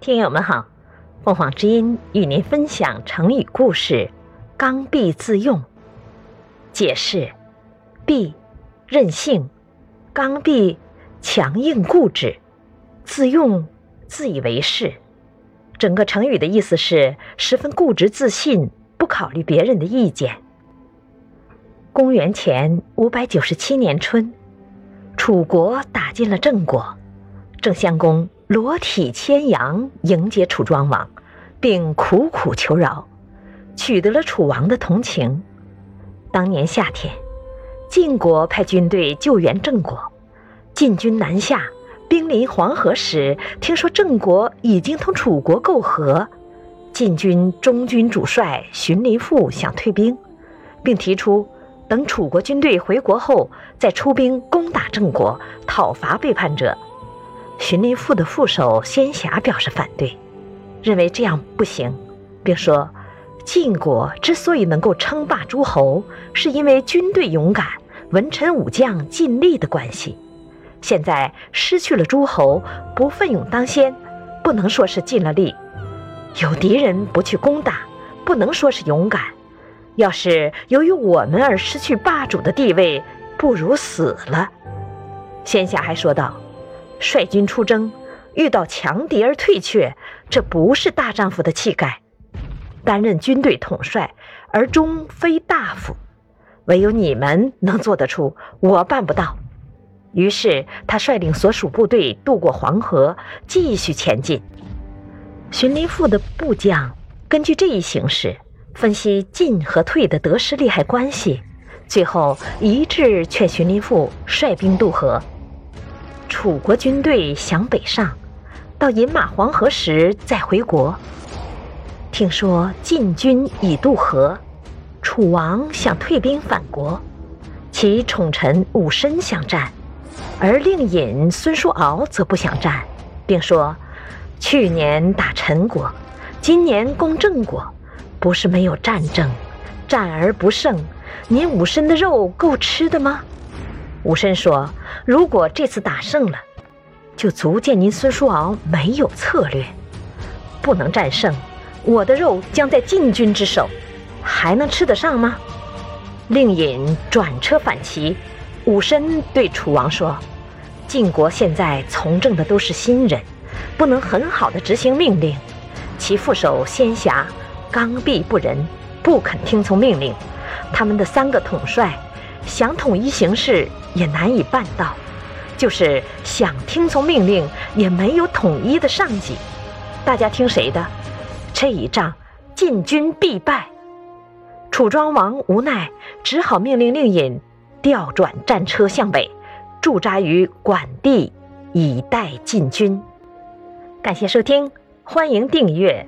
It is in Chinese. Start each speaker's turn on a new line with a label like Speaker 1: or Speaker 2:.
Speaker 1: 听友们好，凤凰之音与您分享成语故事“刚愎自用”。解释：愎，任性；刚愎，强硬固执；自用，自以为是。整个成语的意思是十分固执自信，不考虑别人的意见。公元前五百九十七年春，楚国打进了郑国，郑襄公。裸体牵羊迎接楚庄王，并苦苦求饶，取得了楚王的同情。当年夏天，晋国派军队救援郑国，晋军南下，兵临黄河时，听说郑国已经同楚国媾和，晋军中军主帅荀林父想退兵，并提出等楚国军队回国后再出兵攻打郑国，讨伐背叛者。荀林赋的副手仙霞表示反对，认为这样不行，并说：“晋国之所以能够称霸诸侯，是因为军队勇敢、文臣武将尽力的关系。现在失去了诸侯，不奋勇当先，不能说是尽了力；有敌人不去攻打，不能说是勇敢。要是由于我们而失去霸主的地位，不如死了。”仙霞还说道。率军出征，遇到强敌而退却，这不是大丈夫的气概。担任军队统帅而终非大夫，唯有你们能做得出，我办不到。于是他率领所属部队渡过黄河，继续前进。荀林赋的部将根据这一形势，分析进和退的得失利害关系，最后一致劝荀林赋率兵渡河。楚国军队想北上，到饮马黄河时再回国。听说晋军已渡河，楚王想退兵返国，其宠臣武申想战，而令尹孙叔敖则不想战，并说：“去年打陈国，今年攻郑国，不是没有战争，战而不胜，您武申的肉够吃的吗？”武申说：“如果这次打胜了，就足见您孙叔敖没有策略，不能战胜，我的肉将在晋军之手，还能吃得上吗？”令尹转车反齐，武申对楚王说：“晋国现在从政的都是新人，不能很好的执行命令，其副手仙侠刚愎不仁，不肯听从命令，他们的三个统帅。”想统一形势也难以办到，就是想听从命令也没有统一的上级，大家听谁的？这一仗晋军必败。楚庄王无奈，只好命令令尹调转战车向北，驻扎于管地，以待晋军。感谢收听，欢迎订阅。